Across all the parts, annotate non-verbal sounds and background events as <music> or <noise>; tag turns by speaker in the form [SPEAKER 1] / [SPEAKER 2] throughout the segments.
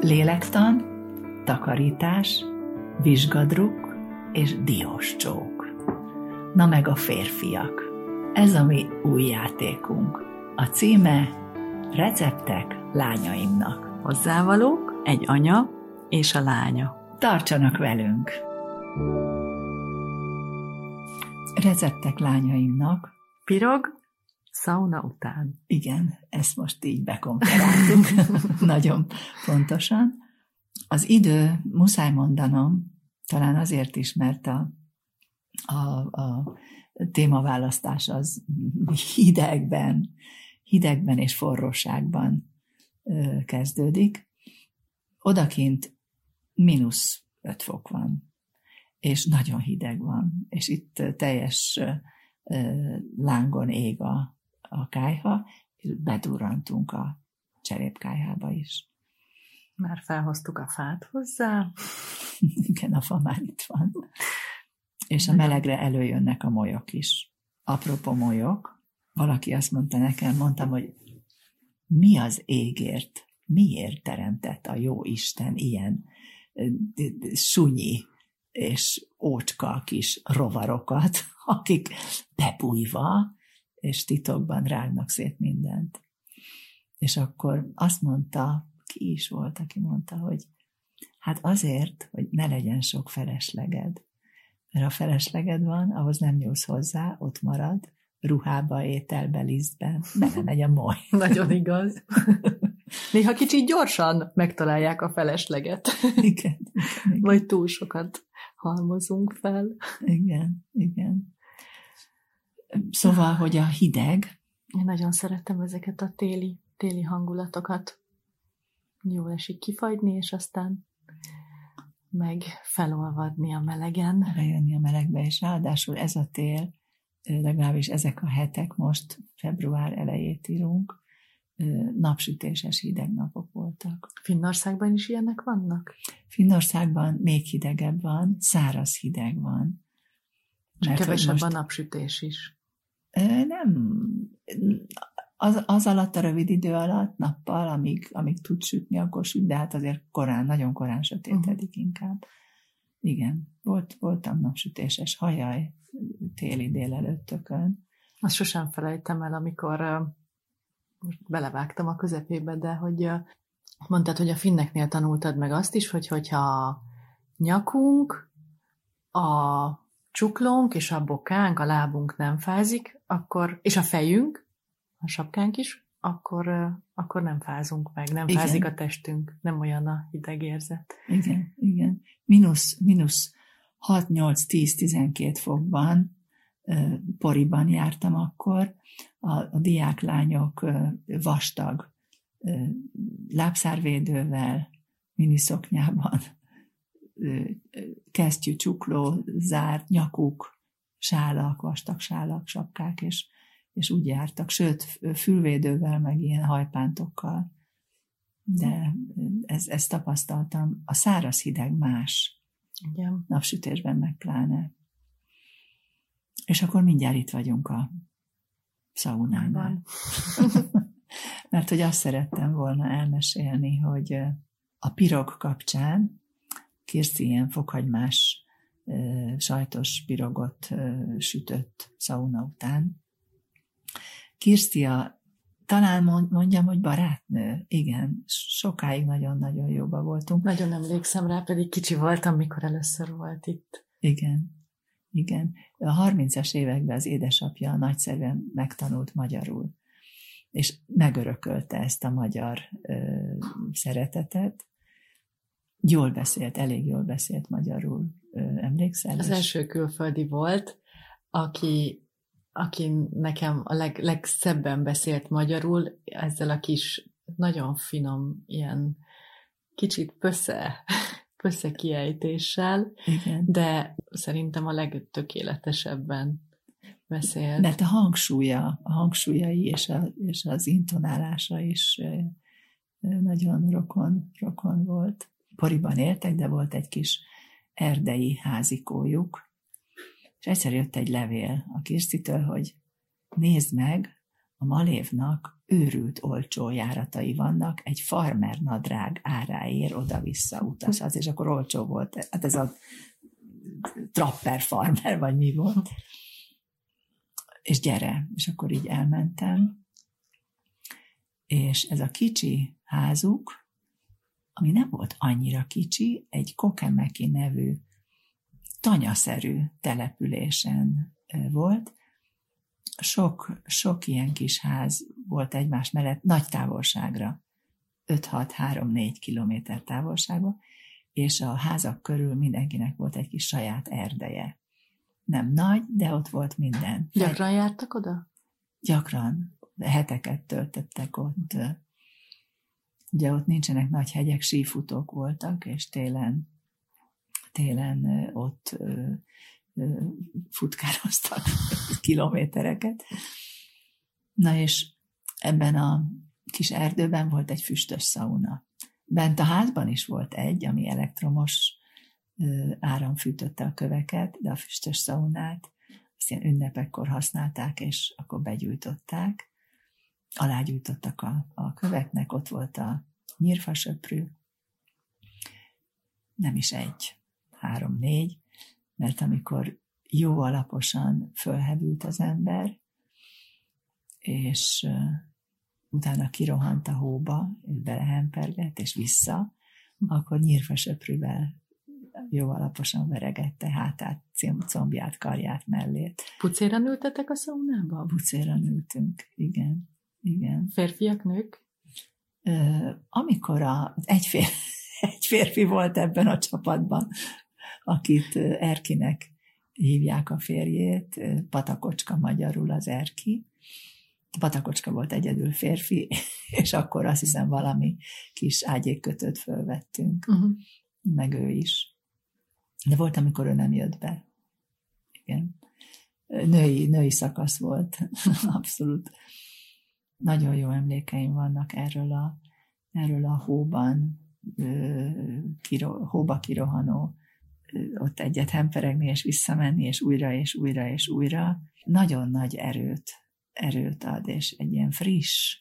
[SPEAKER 1] Lélektan, takarítás, vizsgadruk és diós csók. Na meg a férfiak. Ez a mi új játékunk. A címe Receptek lányaimnak.
[SPEAKER 2] Hozzávalók, egy anya és a lánya.
[SPEAKER 1] Tartsanak velünk! Receptek lányaimnak.
[SPEAKER 2] Pirog, szauna után.
[SPEAKER 1] Igen, ezt most így bekomperáltuk. <laughs> Nagyon pontosan. Az idő, muszáj mondanom, talán azért is, mert a, a, a témaválasztás az hidegben, hidegben és forróságban kezdődik. Odakint mínusz 5 fok van, és nagyon hideg van, és itt teljes lángon ég a, a kájha, és bedurrantunk a cserépkájhába is.
[SPEAKER 2] Már felhoztuk a fát hozzá. <laughs>
[SPEAKER 1] Igen, a fa már itt van. És a melegre előjönnek a molyok is. Apropó molyok, valaki azt mondta nekem, mondtam, hogy mi az égért, miért teremtett a jó Isten ilyen sunyi és ócska kis rovarokat, <laughs> akik bebújva és titokban rágnak szét mindent. És akkor azt mondta, ki is volt, aki mondta, hogy hát azért, hogy ne legyen sok felesleged. Mert ha felesleged van, ahhoz nem nyúlsz hozzá, ott marad, ruhába, ételbe, lisztben, megy a moly. <laughs>
[SPEAKER 2] Nagyon igaz. <laughs> Néha kicsit gyorsan megtalálják a felesleget.
[SPEAKER 1] Igen, igen.
[SPEAKER 2] Vagy túl sokat halmozunk fel.
[SPEAKER 1] Igen, igen. Szóval, hogy a hideg.
[SPEAKER 2] Én nagyon szeretem ezeket a téli, téli hangulatokat. Jó esik kifagyni, és aztán meg felolvadni a melegen.
[SPEAKER 1] Bejönni a melegbe, és ráadásul ez a tél, legalábbis ezek a hetek, most február elejét írunk, napsütéses hideg napok voltak.
[SPEAKER 2] Finnországban is ilyenek vannak?
[SPEAKER 1] Finnországban még hidegebb van, száraz hideg van.
[SPEAKER 2] Csak kevesebb most... a napsütés is.
[SPEAKER 1] Nem. Az, az alatt, a rövid idő alatt, nappal, amíg, amíg tud sütni, akkor süt, de hát azért korán, nagyon korán sötétedik uh-huh. inkább. Igen, volt, voltam napsütéses hajaj téli délelőttökön.
[SPEAKER 2] Azt sosem felejtem el, amikor most belevágtam a közepébe, de hogy mondtad, hogy a finneknél tanultad meg azt is, hogy hogyha nyakunk, a csuklónk és a bokánk, a lábunk nem fázik, akkor, és a fejünk, a sapkánk is, akkor, akkor nem fázunk meg, nem igen. fázik a testünk, nem olyan a hideg érzet.
[SPEAKER 1] Igen, igen. Minusz, minusz 6-8-10-12 fokban poriban jártam akkor, a, a diáklányok vastag lábszárvédővel, miniszoknyában, kesztyű, csukló, zárt, nyakuk, sálak, vastag sálak, sapkák, és, és úgy jártak, sőt, fülvédővel, meg ilyen hajpántokkal. De ez, ezt tapasztaltam. A száraz hideg más. Igen. Napsütésben meg pláne. És akkor mindjárt itt vagyunk a szaunánál. <laughs> Mert hogy azt szerettem volna elmesélni, hogy a pirog kapcsán Kirsti ilyen fokhagymás sajtos pirogot sütött szauna után. Kirsti a, talán mondjam, hogy barátnő. Igen, sokáig nagyon-nagyon jóba voltunk.
[SPEAKER 2] Nagyon emlékszem rá, pedig kicsi voltam, mikor először volt itt.
[SPEAKER 1] Igen, igen. A 30-as években az édesapja nagyszerűen megtanult magyarul, és megörökölte ezt a magyar ö, szeretetet. Jól beszélt, elég jól beszélt magyarul. Emlékszel?
[SPEAKER 2] Az első külföldi volt, aki, aki nekem a leg, legszebben beszélt magyarul, ezzel a kis, nagyon finom, ilyen kicsit pösze <laughs> összekiejtéssel, Igen. de szerintem a legtökéletesebben beszélt.
[SPEAKER 1] Mert a hangsúlya, a hangsúlyai és, a, és az intonálása is nagyon rokon, rokon volt. Poriban éltek, de volt egy kis erdei házikójuk, és egyszer jött egy levél a Kirstitől, hogy nézd meg, a Malévnak őrült olcsó járatai vannak, egy farmer nadrág áráért oda-vissza utazhatsz, és akkor olcsó volt. Hát ez a trapper farmer, vagy mi volt. És gyere, és akkor így elmentem, és ez a kicsi házuk, ami nem volt annyira kicsi, egy Kokemeki nevű tanyaszerű településen volt. Sok, sok ilyen kis ház volt egymás mellett nagy távolságra, 5-6-3-4 kilométer távolságban, és a házak körül mindenkinek volt egy kis saját erdeje. Nem nagy, de ott volt minden.
[SPEAKER 2] Gyakran jártak oda?
[SPEAKER 1] Gyakran. Heteket töltöttek ott. Ugye ott nincsenek nagy hegyek, sífutók voltak, és télen, télen ott futkároztak <laughs> kilométereket. Na és ebben a kis erdőben volt egy füstös szauna. Bent a házban is volt egy, ami elektromos áram fűtötte a köveket, de a füstös szaunát azt ilyen ünnepekkor használták, és akkor begyújtották. Alágyújtottak a, a köveknek, ott volt a nyírfasöprű, nem is egy, három-négy, mert amikor jó alaposan fölhevült az ember, és utána kirohant a hóba, és belehempergett, és vissza, akkor nyírfasöprűvel jó alaposan veregette hátát, combját, karját, mellét.
[SPEAKER 2] Pucéra nőttetek a szaunába?
[SPEAKER 1] Pucéra nőtünk, igen. Igen.
[SPEAKER 2] Férfiak, nők?
[SPEAKER 1] Amikor a, egy, fér, <laughs> egy férfi volt ebben a csapatban, akit Erkinek hívják a férjét, Patakocska magyarul az Erki, Patakocska volt egyedül férfi, <laughs> és akkor azt hiszem valami kis ágyékkötőt fölvettünk, uh-huh. meg ő is. De volt, amikor ő nem jött be. Igen. Női, női szakasz volt, <laughs> abszolút. Nagyon jó emlékeim vannak erről a, erről a hóban, kiro, hóba kirohanó, ott egyet hemperegni, és visszamenni, és újra, és újra, és újra. Nagyon nagy erőt erőt ad, és egy ilyen friss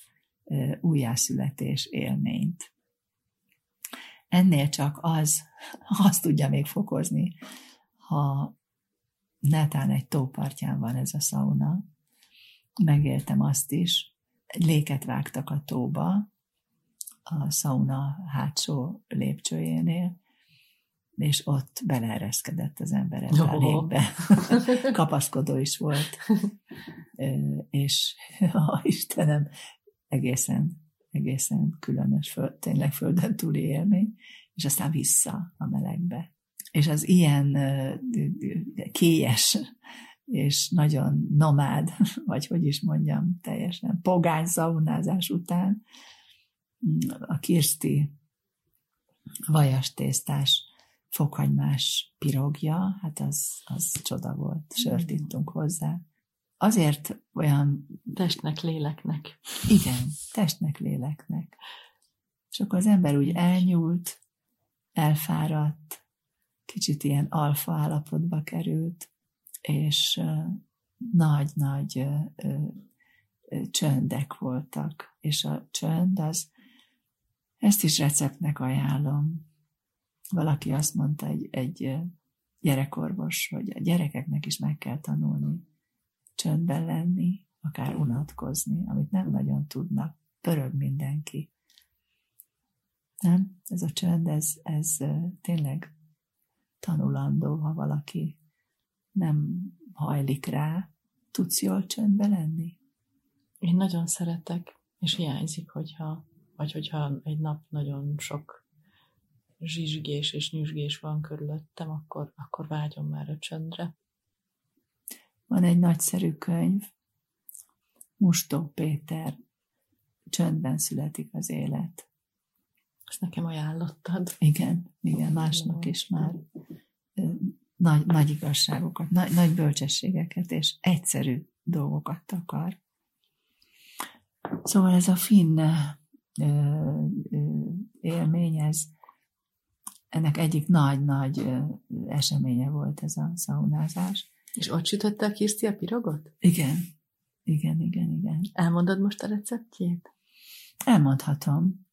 [SPEAKER 1] újjászületés élményt. Ennél csak az, <laughs> azt tudja még fokozni, ha netán egy tópartján van ez a szauna, megéltem azt is, egy léket vágtak a tóba, a szauna hátsó lépcsőjénél, és ott beleereszkedett az ember ebbe oh. a légbe. <laughs> Kapaszkodó is volt. és a Istenem, egészen, egészen különös, föld, tényleg földön túli élmény, és aztán vissza a melegbe. És az ilyen kélyes és nagyon nomád, <laughs> vagy hogy is mondjam, teljesen pogány szaunázás után a Kirsti vajas tésztás fokhagymás pirogja, hát az, az csoda volt, sört ittunk hozzá. Azért olyan...
[SPEAKER 2] Testnek, léleknek.
[SPEAKER 1] Igen, testnek, léleknek. És akkor az ember úgy elnyúlt, elfáradt, kicsit ilyen alfa állapotba került, és nagy-nagy csöndek voltak. És a csönd az, ezt is receptnek ajánlom, valaki azt mondta, egy, egy gyerekorvos, hogy a gyerekeknek is meg kell tanulni csöndben lenni, akár unatkozni, amit nem nagyon tudnak. Pörög mindenki. Nem? Ez a csönd, ez, ez tényleg tanulandó, ha valaki nem hajlik rá. Tudsz jól csöndbe lenni?
[SPEAKER 2] Én nagyon szeretek, és hiányzik, hogyha, vagy hogyha egy nap nagyon sok zsizsgés és nyüzsgés van körülöttem, akkor, akkor vágyom már a csöndre.
[SPEAKER 1] Van egy nagyszerű könyv, Mustó Péter, Csöndben születik az élet.
[SPEAKER 2] Ezt nekem ajánlottad.
[SPEAKER 1] Igen, igen, másnak is már nagy, nagy igazságokat, nagy, nagy bölcsességeket és egyszerű dolgokat akar. Szóval ez a finn élmény, ez, ennek egyik nagy-nagy eseménye volt ez a szaunázás.
[SPEAKER 2] És ott sütötte a Kirsti a pirogot?
[SPEAKER 1] Igen. Igen, igen, igen.
[SPEAKER 2] Elmondod most a receptjét?
[SPEAKER 1] Elmondhatom.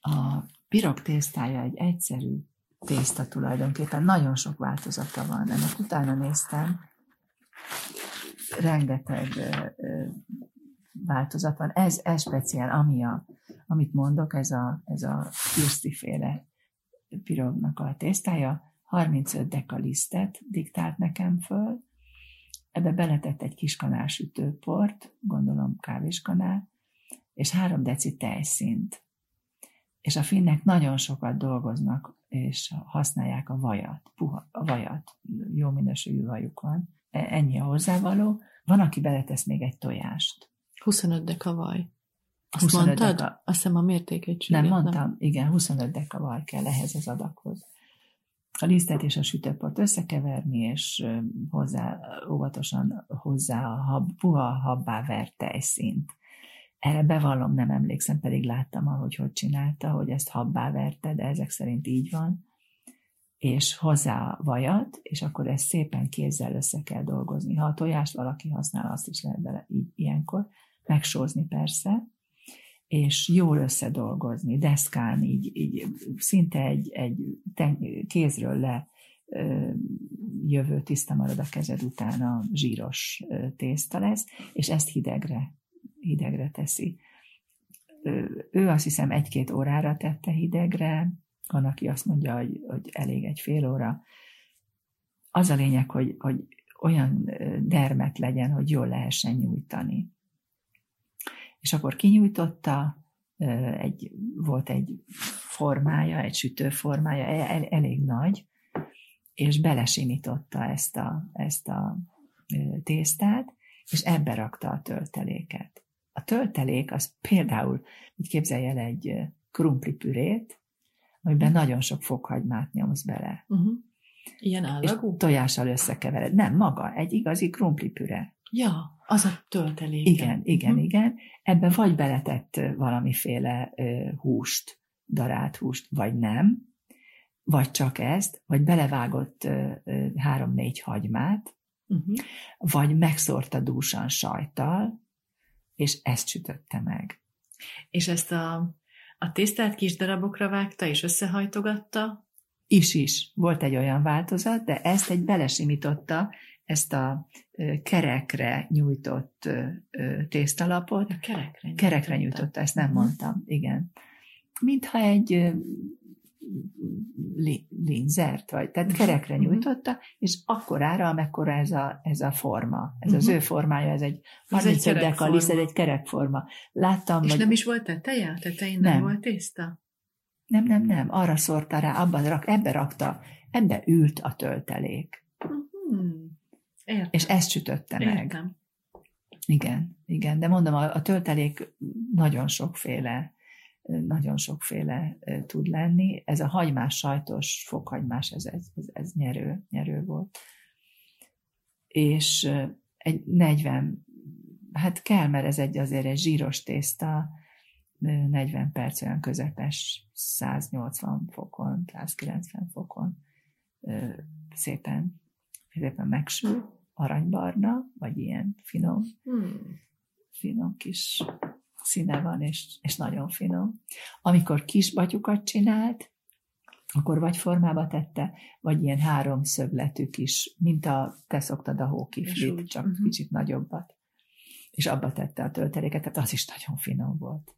[SPEAKER 1] A pirog tésztája egy egyszerű tészta tulajdonképpen. Nagyon sok változata van. Ennek utána néztem. Rengeteg változat van. Ez, ez speciál, ami a, amit mondok, ez a, ez a féle pirognak a tésztája. 35 deka lisztet diktált nekem föl, ebbe beletett egy kis kanál sütőport, gondolom kávéskanál, és három deci tejszint. És a finnek nagyon sokat dolgoznak, és használják a vajat, puha, a vajat, jó minőségű vajuk van. E, ennyi a hozzávaló. Van, aki beletesz még egy tojást.
[SPEAKER 2] 25 deka vaj. Azt 25 mondtad? Deka... Azt hiszem a mértékegységet.
[SPEAKER 1] Nem, mondtam, nem? igen, 25 deka vaj kell ehhez az adaghoz a lisztet és a sütőport összekeverni, és hozzá, óvatosan hozzá a hab, puha habbá vert tejszínt. Erre bevallom, nem emlékszem, pedig láttam, ahogy hogy csinálta, hogy ezt habbá verte, de ezek szerint így van. És hozzá a vajat, és akkor ezt szépen kézzel össze kell dolgozni. Ha a tojást valaki használ, azt is lehet bele ilyenkor. Megsózni persze, és jól összedolgozni, deszkán, így, így szinte egy, egy ten, kézről le jövő tiszta marad a kezed után a zsíros tészta lesz, és ezt hidegre, hidegre teszi. Ő azt hiszem egy-két órára tette hidegre, van, aki azt mondja, hogy, hogy elég egy fél óra. Az a lényeg, hogy, hogy olyan dermet legyen, hogy jól lehessen nyújtani és akkor kinyújtotta, egy, volt egy formája, egy sütőformája, el, elég nagy, és belesimította ezt a, ezt a tésztát, és ebbe rakta a tölteléket. A töltelék az például, úgy képzelj el egy krumplipürét, amiben nagyon sok fokhagymát nyomsz bele. Uh-huh.
[SPEAKER 2] Ilyen állagú?
[SPEAKER 1] És tojással összekevered. Nem, maga, egy igazi krumplipüre.
[SPEAKER 2] Ja, az a töltelék.
[SPEAKER 1] Igen, igen, uh-huh. igen. Ebben vagy beletett valamiféle uh, húst, darált húst, vagy nem, vagy csak ezt, vagy belevágott három-négy hagymát, uh-huh. vagy megszórta dúsan sajttal, és ezt sütötte meg.
[SPEAKER 2] És ezt a, a tésztát kis darabokra vágta, és összehajtogatta?
[SPEAKER 1] Is is. Volt egy olyan változat, de ezt egy belesimította ezt a kerekre nyújtott tésztalapot. A
[SPEAKER 2] kerekre,
[SPEAKER 1] kerekre nyújtotta, ezt nem uh-huh. mondtam, igen. Mintha egy linzert, vagy, tehát uh-huh. kerekre uh-huh. nyújtotta, és akkorára, amekkora ez a, ez a forma. Ez uh-huh. az ő formája, ez egy 35 dekalisz, ez egy kerekforma. Láttam,
[SPEAKER 2] és vagy... nem is volt teteje? Tetején nem, nem volt tészta?
[SPEAKER 1] Nem, nem, nem. Arra szórta rá, abban rak, ebbe rakta, ebbe ült a töltelék. Uh-huh.
[SPEAKER 2] Értem.
[SPEAKER 1] És ezt sütötte
[SPEAKER 2] meg.
[SPEAKER 1] Értem. Igen, igen, de mondom, a, a töltelék nagyon sokféle, nagyon sokféle tud lenni. Ez a hagymás, sajtos, fokhagymás, ez, ez, ez, nyerő, nyerő volt. És egy 40, hát kell, mert ez egy azért egy zsíros tészta, 40 perc olyan közepes, 180 fokon, 190 fokon szépen, szépen megsül, aranybarna, vagy ilyen finom, hmm. finom kis színe van, és, és nagyon finom. Amikor kis batyukat csinált, akkor vagy formába tette, vagy ilyen három szögletű kis, mint a te szoktad a hókiflit, csak uh-huh. kicsit nagyobbat. És abba tette a tölteléket, tehát az is nagyon finom volt.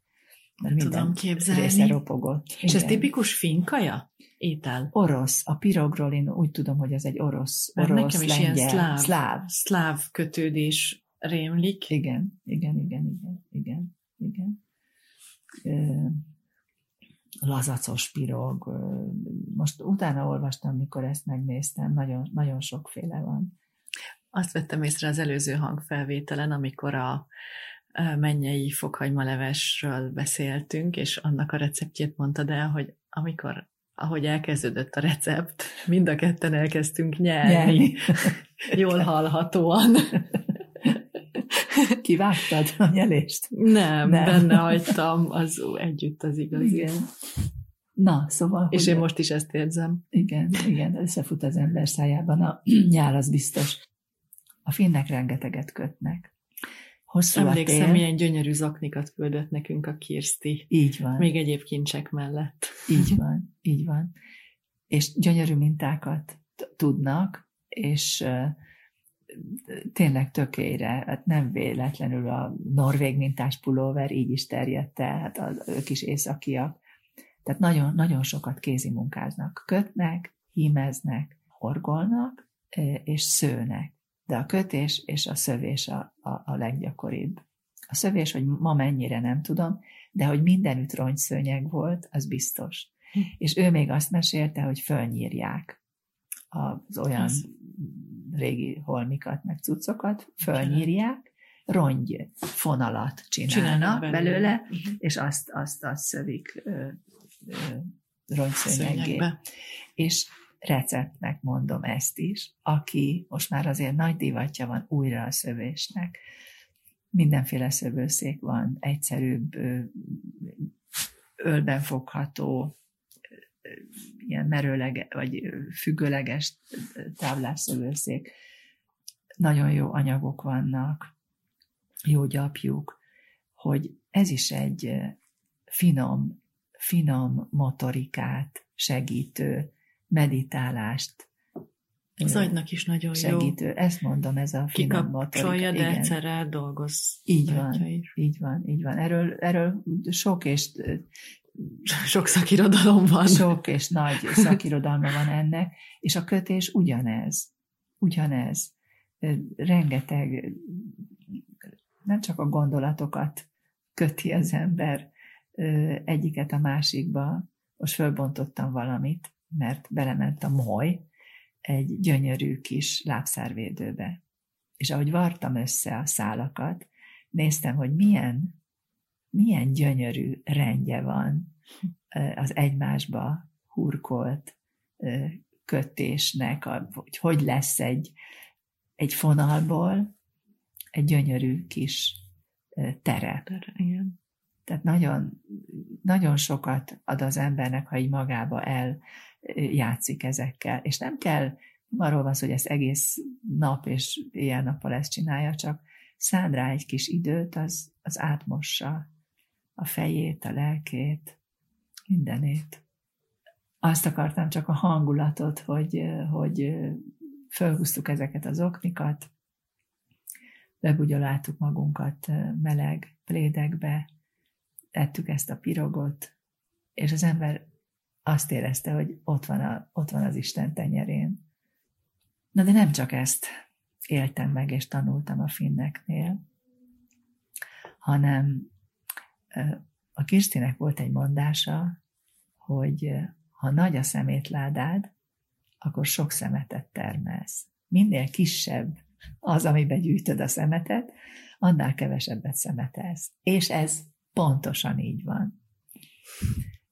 [SPEAKER 2] Mert minden Tudom képzelni.
[SPEAKER 1] része ropogott. És
[SPEAKER 2] Igen. ez tipikus finkaja? étel?
[SPEAKER 1] Orosz. A pirogról én úgy tudom, hogy ez egy orosz, Mert orosz, nekem is lengyel, ilyen
[SPEAKER 2] szláv,
[SPEAKER 1] szláv.
[SPEAKER 2] szláv kötődés rémlik.
[SPEAKER 1] Igen, igen, igen, igen, igen, igen. Lazacos pirog. Most utána olvastam, mikor ezt megnéztem, nagyon, nagyon sokféle van.
[SPEAKER 2] Azt vettem észre az előző hangfelvételen, amikor a mennyei fokhagymalevesről beszéltünk, és annak a receptjét mondtad el, hogy amikor ahogy elkezdődött a recept, mind a ketten elkezdtünk nyelni. nyelni. <laughs> Jól hallhatóan. <laughs> <laughs>
[SPEAKER 1] Kivágtad a nyelést?
[SPEAKER 2] Nem, Nem, benne hagytam, az együtt az igaz.
[SPEAKER 1] Igen. Na, szóval...
[SPEAKER 2] És én most is ezt érzem.
[SPEAKER 1] Igen, igen, összefut az ember szájában. A <clears throat> nyál az biztos. A finnek rengeteget kötnek. hosszú
[SPEAKER 2] Emlékszem,
[SPEAKER 1] a tél.
[SPEAKER 2] milyen gyönyörű zaknikat küldött nekünk a Kirsti.
[SPEAKER 1] Így van.
[SPEAKER 2] Még egyéb kincsek mellett.
[SPEAKER 1] Így <laughs> van, így van. És gyönyörű mintákat tudnak, és tényleg tökére, hát nem véletlenül a norvég mintás pulóver így is terjedt el, hát az, ők is északiak. Tehát nagyon, nagyon sokat kézi munkáznak. Kötnek, hímeznek, horgolnak, és szőnek. De a kötés és a szövés a, a, a leggyakoribb. A szövés, hogy ma mennyire nem tudom, de hogy mindenütt rongyszőnyeg volt, az biztos. Hm. És ő még azt mesélte, hogy fölnyírják az olyan az... régi holmikat, meg cuccokat, fölnyírják, rongy fonalat csinálnak, csinálnak belőle, belőle uh-huh. és azt, azt, azt szövik ö, ö, rongyszőnyeggé. És receptnek mondom ezt is, aki most már azért nagy divatja van újra a szövésnek. Mindenféle szövőszék van, egyszerűbb, ölben fogható, ilyen merőlege, vagy függőleges táblásszövőszék. Nagyon jó anyagok vannak, jó gyapjuk, hogy ez is egy finom, finom motorikát segítő meditálást
[SPEAKER 2] az agynak is nagyon
[SPEAKER 1] segítő.
[SPEAKER 2] jó.
[SPEAKER 1] Ezt mondom, ez a finom motorika.
[SPEAKER 2] de egyszerre dolgoz.
[SPEAKER 1] Így van, is. így van, így van. Erről, erről sok és
[SPEAKER 2] sok szakirodalom van.
[SPEAKER 1] Sok és nagy szakirodalma van ennek, és a kötés ugyanez. Ugyanez. Rengeteg, nem csak a gondolatokat köti az ember egyiket a másikba. Most fölbontottam valamit, mert belement a moly egy gyönyörű kis lábszárvédőbe. És ahogy vartam össze a szálakat, néztem, hogy milyen, milyen gyönyörű rendje van az egymásba hurkolt kötésnek, hogy hogy lesz egy, egy fonalból egy gyönyörű kis terep.
[SPEAKER 2] Igen.
[SPEAKER 1] Tehát nagyon, nagyon sokat ad az embernek, ha így magába eljátszik ezekkel. És nem kell, arról van szó, hogy ezt egész nap és éjjel-nappal ezt csinálja, csak szán rá egy kis időt, az, az átmossa a fejét, a lelkét, mindenét. Azt akartam csak a hangulatot, hogy, hogy fölhúztuk ezeket az oknikat, bebugyoláltuk magunkat meleg plédekbe, ettük ezt a pirogot, és az ember azt érezte, hogy ott van, a, ott van az Isten tenyerén. Na de nem csak ezt éltem meg és tanultam a finneknél, hanem a Kirstinek volt egy mondása, hogy ha nagy a szemétládád, akkor sok szemetet termelsz. Minél kisebb az, amiben gyűjtöd a szemetet, annál kevesebbet szemetelsz. És ez Pontosan így van.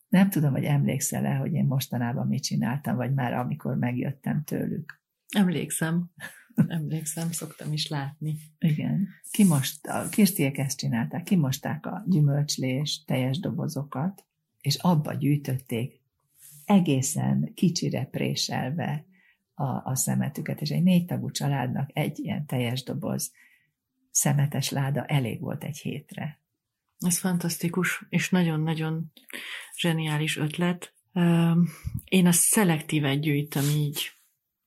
[SPEAKER 1] Nem tudom, hogy emlékszel-e, hogy én mostanában mit csináltam, vagy már amikor megjöttem tőlük.
[SPEAKER 2] Emlékszem. Emlékszem, szoktam is látni.
[SPEAKER 1] Igen. Kimost, a Kirstiek ezt csinálták, kimosták a gyümölcslés teljes dobozokat, és abba gyűjtötték egészen kicsire préselve a, a szemetüket, és egy négy tagú családnak egy ilyen teljes doboz szemetes láda elég volt egy hétre.
[SPEAKER 2] Ez fantasztikus, és nagyon-nagyon zseniális ötlet. Én a szelektívet gyűjtöm így,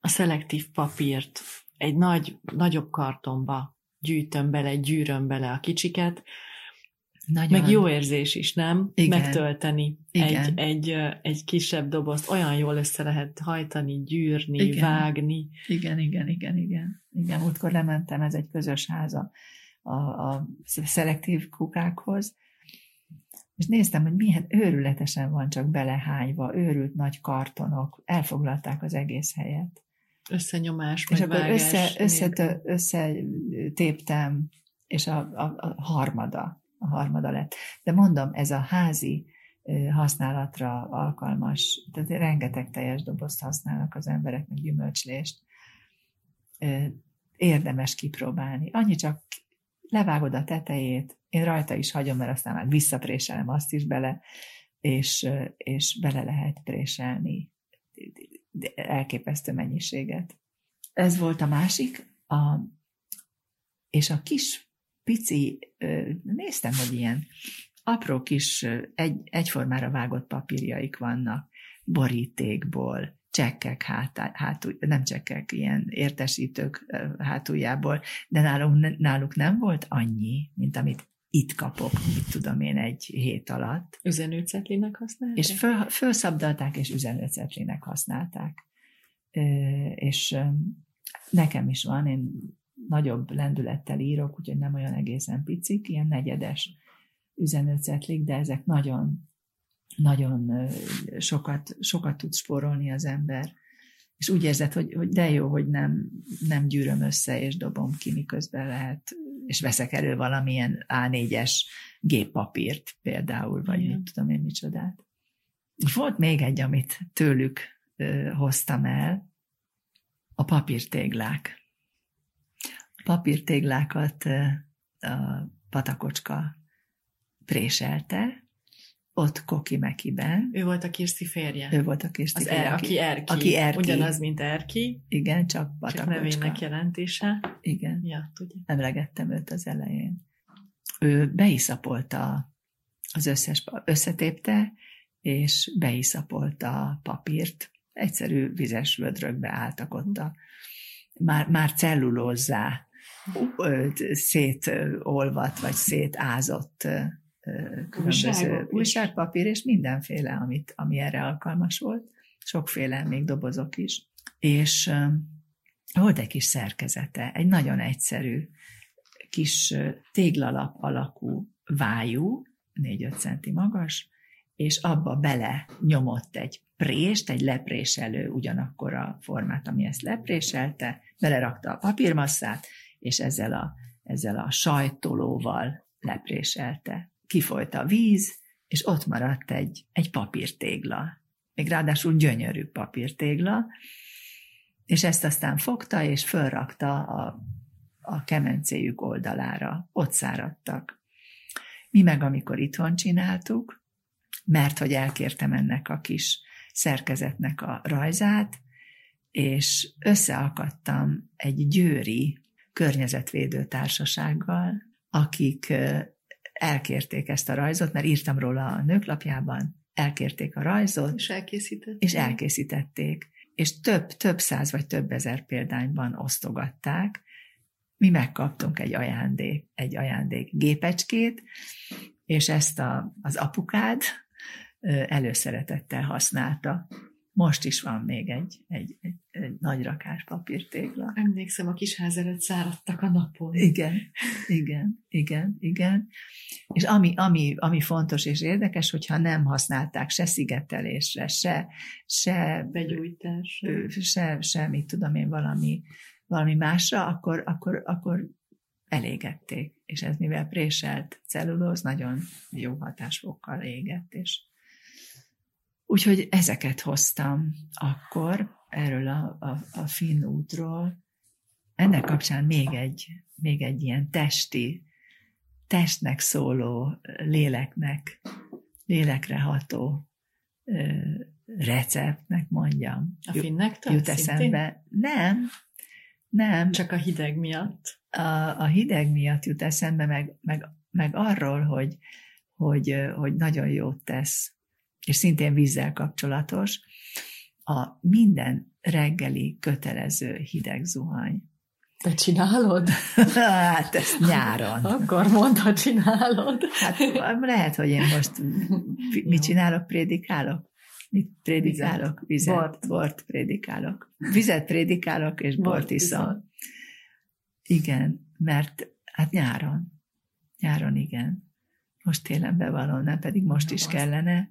[SPEAKER 2] a szelektív papírt egy nagy, nagyobb kartonba gyűjtöm bele, gyűröm bele a kicsiket, nagyon. Meg jó érzés is, nem? Igen. Megtölteni Igen. Egy, egy, egy kisebb dobozt. Olyan jól össze lehet hajtani, gyűrni, igen. vágni.
[SPEAKER 1] Igen, igen, igen, igen. Igen, múltkor lementem, ez egy közös háza a, a szelektív kukákhoz, és néztem, hogy milyen őrületesen van csak belehányva, őrült nagy kartonok, elfoglalták az egész helyet.
[SPEAKER 2] Összenyomás,
[SPEAKER 1] És akkor össze, össze, összetéptem, és a, a, a harmada, a harmada lett. De mondom, ez a házi használatra alkalmas, tehát rengeteg teljes dobozt használnak az emberek, meg gyümölcslést. Érdemes kipróbálni. Annyi csak levágod a tetejét, én rajta is hagyom, mert aztán már visszapréselem azt is bele, és, és bele lehet préselni elképesztő mennyiséget. Ez volt a másik, a, és a kis pici, néztem, hogy ilyen apró kis egy, egyformára vágott papírjaik vannak, borítékból, csekkek hátá, hátul, nem csekkek, ilyen értesítők hátuljából, de nálunk, náluk nem volt annyi, mint amit itt kapok, mit tudom én, egy hét alatt.
[SPEAKER 2] Üzenőcetlinek használták?
[SPEAKER 1] És föl, fölszabdalták, és üzenőcetlinek használták. És nekem is van, én nagyobb lendülettel írok, úgyhogy nem olyan egészen picik, ilyen negyedes üzenőcetlik, de ezek nagyon, nagyon sokat, sokat tud spórolni az ember. És úgy érzed, hogy, hogy de jó, hogy nem, nem gyűröm össze, és dobom ki, miközben lehet, és veszek elő valamilyen A4-es géppapírt például, vagy Igen. tudom én micsodát. Volt még egy, amit tőlük ö, hoztam el, a papírtéglák. A papírtéglákat ö, a patakocska préselte, ott Koki Mekiben.
[SPEAKER 2] Ő volt a Kirsti férje.
[SPEAKER 1] Ő volt a Kirsti
[SPEAKER 2] az férje. Er, aki Erki.
[SPEAKER 1] Aki Erki.
[SPEAKER 2] Ugyanaz, mint Erki.
[SPEAKER 1] Igen, csak Batakocska.
[SPEAKER 2] Csak nevének jelentése.
[SPEAKER 1] Igen.
[SPEAKER 2] Ja, tudja.
[SPEAKER 1] Emlegettem őt az elején. Ő beiszapolta az összes, összetépte, és beiszapolta a papírt. Egyszerű vizes vödrökbe álltak ott a, már, már cellulózzá szétolvat, vagy szétázott különböző Újságok újságpapír, és mindenféle, amit, ami erre alkalmas volt. Sokféle, még dobozok is. És volt egy kis szerkezete, egy nagyon egyszerű kis téglalap alakú vájú, 4-5 centi magas, és abba bele nyomott egy prést, egy lepréselő ugyanakkor a formát, ami ezt lepréselte, belerakta a papírmasszát, és ezzel a, ezzel a sajtolóval lepréselte. Kifolyt a víz, és ott maradt egy, egy papírtégla. Még ráadásul gyönyörű papírtégla, és ezt aztán fogta, és fölrakta a, a kemencéjük oldalára. Ott száradtak. Mi meg, amikor itthon csináltuk, mert hogy elkértem ennek a kis szerkezetnek a rajzát, és összeakadtam egy győri környezetvédő társasággal, akik elkérték ezt a rajzot, mert írtam róla a nőklapjában, elkérték a rajzot,
[SPEAKER 2] és elkészítették.
[SPEAKER 1] És elkészítették. És több, több száz vagy több ezer példányban osztogatták. Mi megkaptunk egy ajándék, egy ajándék gépecskét, és ezt a, az apukád előszeretettel használta. Most is van még egy, egy, egy, egy nagy rakás papírtégla.
[SPEAKER 2] Emlékszem, a kis ház előtt száradtak a napon.
[SPEAKER 1] Igen, igen, igen, igen. És ami, ami, ami fontos és érdekes, hogyha nem használták se szigetelésre, se, se
[SPEAKER 2] begyújtásra,
[SPEAKER 1] se, se, mit tudom én, valami, valami másra, akkor, akkor, akkor elégették. És ez mivel préselt cellulóz, nagyon jó hatásfokkal égett, és Úgyhogy ezeket hoztam akkor erről a, a, a finn útról. Ennek kapcsán még egy, még egy ilyen testi, testnek szóló, léleknek, lélekre ható ö, receptnek mondjam.
[SPEAKER 2] A finnektől?
[SPEAKER 1] Jut eszembe. Nem, nem.
[SPEAKER 2] Csak a hideg miatt?
[SPEAKER 1] A, a hideg miatt jut eszembe, meg, meg, meg arról, hogy, hogy, hogy nagyon jót tesz és szintén vízzel kapcsolatos, a minden reggeli kötelező hideg zuhany.
[SPEAKER 2] Te csinálod? <laughs>
[SPEAKER 1] hát ezt nyáron.
[SPEAKER 2] Akkor mondd, ha csinálod.
[SPEAKER 1] Hát lehet, hogy én most mit csinálok, prédikálok? Mit prédikálok? Vizet. Bort. Bort prédikálok. Vizet prédikálok, és bort, bort iszom. Igen, mert hát nyáron. Nyáron igen. Most télen bevallom, nem pedig most is kellene.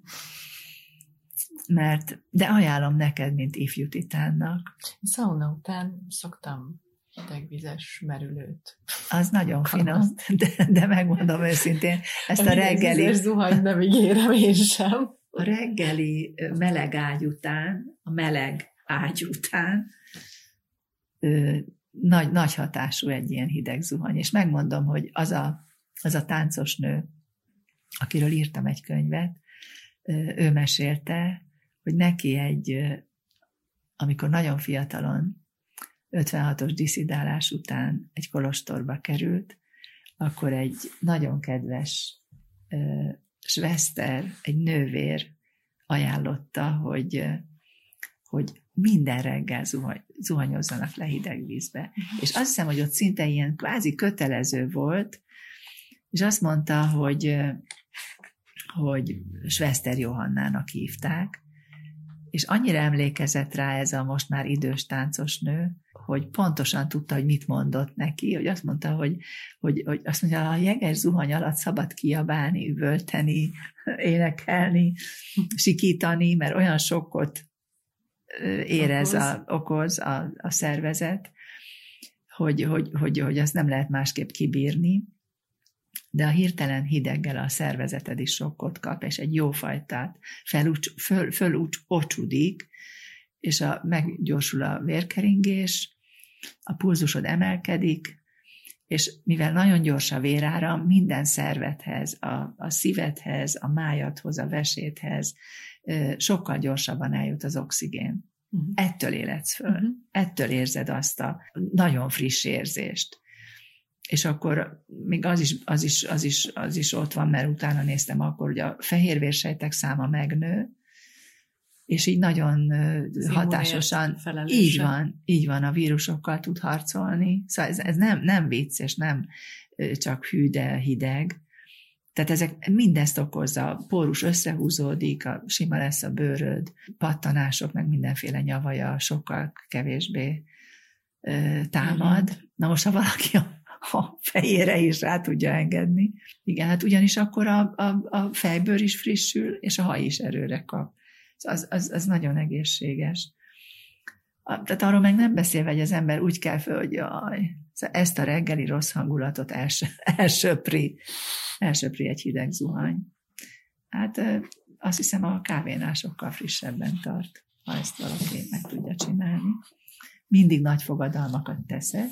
[SPEAKER 1] Mert, de ajánlom neked, mint ifjú titánnak.
[SPEAKER 2] Szauna után szoktam hidegvizes merülőt.
[SPEAKER 1] Az nagyon finom, de, de megmondom őszintén, ezt a, a reggeli...
[SPEAKER 2] zuhany nem ígérem én sem.
[SPEAKER 1] A reggeli meleg ágy után, a meleg ágy után nagy, nagy hatású egy ilyen hideg zuhany. És megmondom, hogy az a, az a táncos nő, akiről írtam egy könyvet, ő mesélte, hogy neki egy, amikor nagyon fiatalon, 56-os diszidálás után egy kolostorba került, akkor egy nagyon kedves Svester, egy nővér ajánlotta, hogy, hogy minden reggel zuhany, zuhanyozzanak le hideg vízbe. Uh-huh. És azt hiszem, hogy ott szinte ilyen kvázi kötelező volt, és azt mondta, hogy, hogy Svester Johannának hívták, és annyira emlékezett rá ez a most már idős táncos nő, hogy pontosan tudta, hogy mit mondott neki, hogy azt mondta, hogy, hogy, hogy azt mondja, a jeges zuhany alatt szabad kiabálni, üvölteni, <laughs> énekelni, sikítani, mert olyan sokkot érez, a, okoz a, a szervezet, hogy, hogy, hogy, hogy azt nem lehet másképp kibírni, de a hirtelen hideggel a szervezeted is sokkot kap, és egy jófajtát felúcs, föl, fölúcs, ocsudik, és a, meggyorsul a vérkeringés, a pulzusod emelkedik, és mivel nagyon gyors a vérára, minden szervethez, a, a szívedhez, a májadhoz, a veséthez sokkal gyorsabban eljut az oxigén. Uh-huh. Ettől életsz föl, uh-huh. ettől érzed azt a nagyon friss érzést. És akkor még az is, az, is, az, is, az is ott van, mert utána néztem akkor, hogy a fehérvérsejtek száma megnő, és így nagyon az hatásosan, így van, így van, a vírusokkal tud harcolni. Szóval ez, ez nem, nem vicc, és nem csak hű, de hideg. Tehát ezek mindezt okozza, a pórus összehúzódik, a sima lesz a bőröd, pattanások, meg mindenféle nyavaja sokkal kevésbé ö, támad. Mm-hmm. Na most, ha valaki a, a fejére is rá tudja engedni. Igen, hát ugyanis akkor a, a, a fejbőr is frissül, és a haj is erőre kap az, az, az nagyon egészséges. Tehát arról meg nem beszélve, hogy az ember úgy kell föl, hogy jaj, szóval ezt a reggeli rossz hangulatot els, elsöpri, elsöpri egy hideg zuhany. Hát azt hiszem a kávénál sokkal frissebben tart, ha ezt valaki meg tudja csinálni. Mindig nagy fogadalmakat teszek.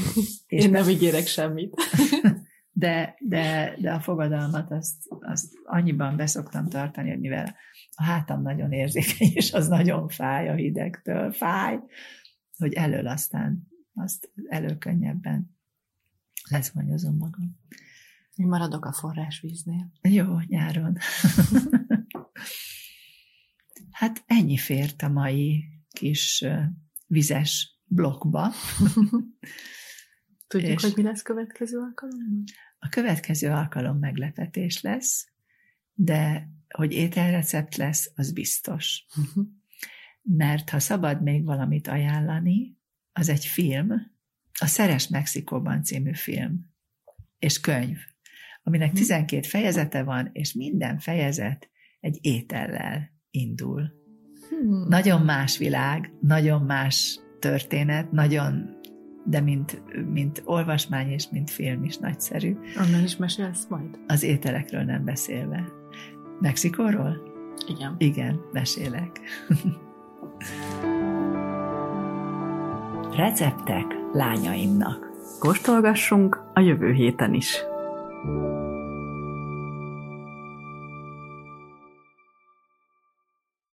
[SPEAKER 1] <laughs>
[SPEAKER 2] És Én nem ígérek semmit. <laughs> <laughs>
[SPEAKER 1] De, de, de a fogadalmat azt, azt annyiban beszoktam tartani, hogy mivel a hátam nagyon érzékeny, és az nagyon fáj a hidegtől, fáj, hogy elől aztán azt előkönnyebben lezvanyozom magam.
[SPEAKER 2] Én maradok a forrásvíznél.
[SPEAKER 1] Jó, nyáron. hát ennyi fért a mai kis vizes blokkba. <laughs>
[SPEAKER 2] Tudjuk, és hogy mi lesz következő alkalommal?
[SPEAKER 1] A következő alkalom meglepetés lesz, de hogy ételrecept lesz, az biztos. Uh-huh. Mert ha szabad még valamit ajánlani, az egy film, a Szeres Mexikóban című film, és könyv, aminek 12 mhm. fejezete van, és minden fejezet egy étellel indul. Hmm. Nagyon más világ, nagyon más történet, nagyon de mint, mint olvasmány és mint film is nagyszerű.
[SPEAKER 2] Onnan is mesélsz majd?
[SPEAKER 1] Az ételekről nem beszélve. Mexikóról?
[SPEAKER 2] Igen.
[SPEAKER 1] Igen, mesélek. <laughs> Receptek lányaimnak.
[SPEAKER 2] Kóstolgassunk a jövő héten is. thank you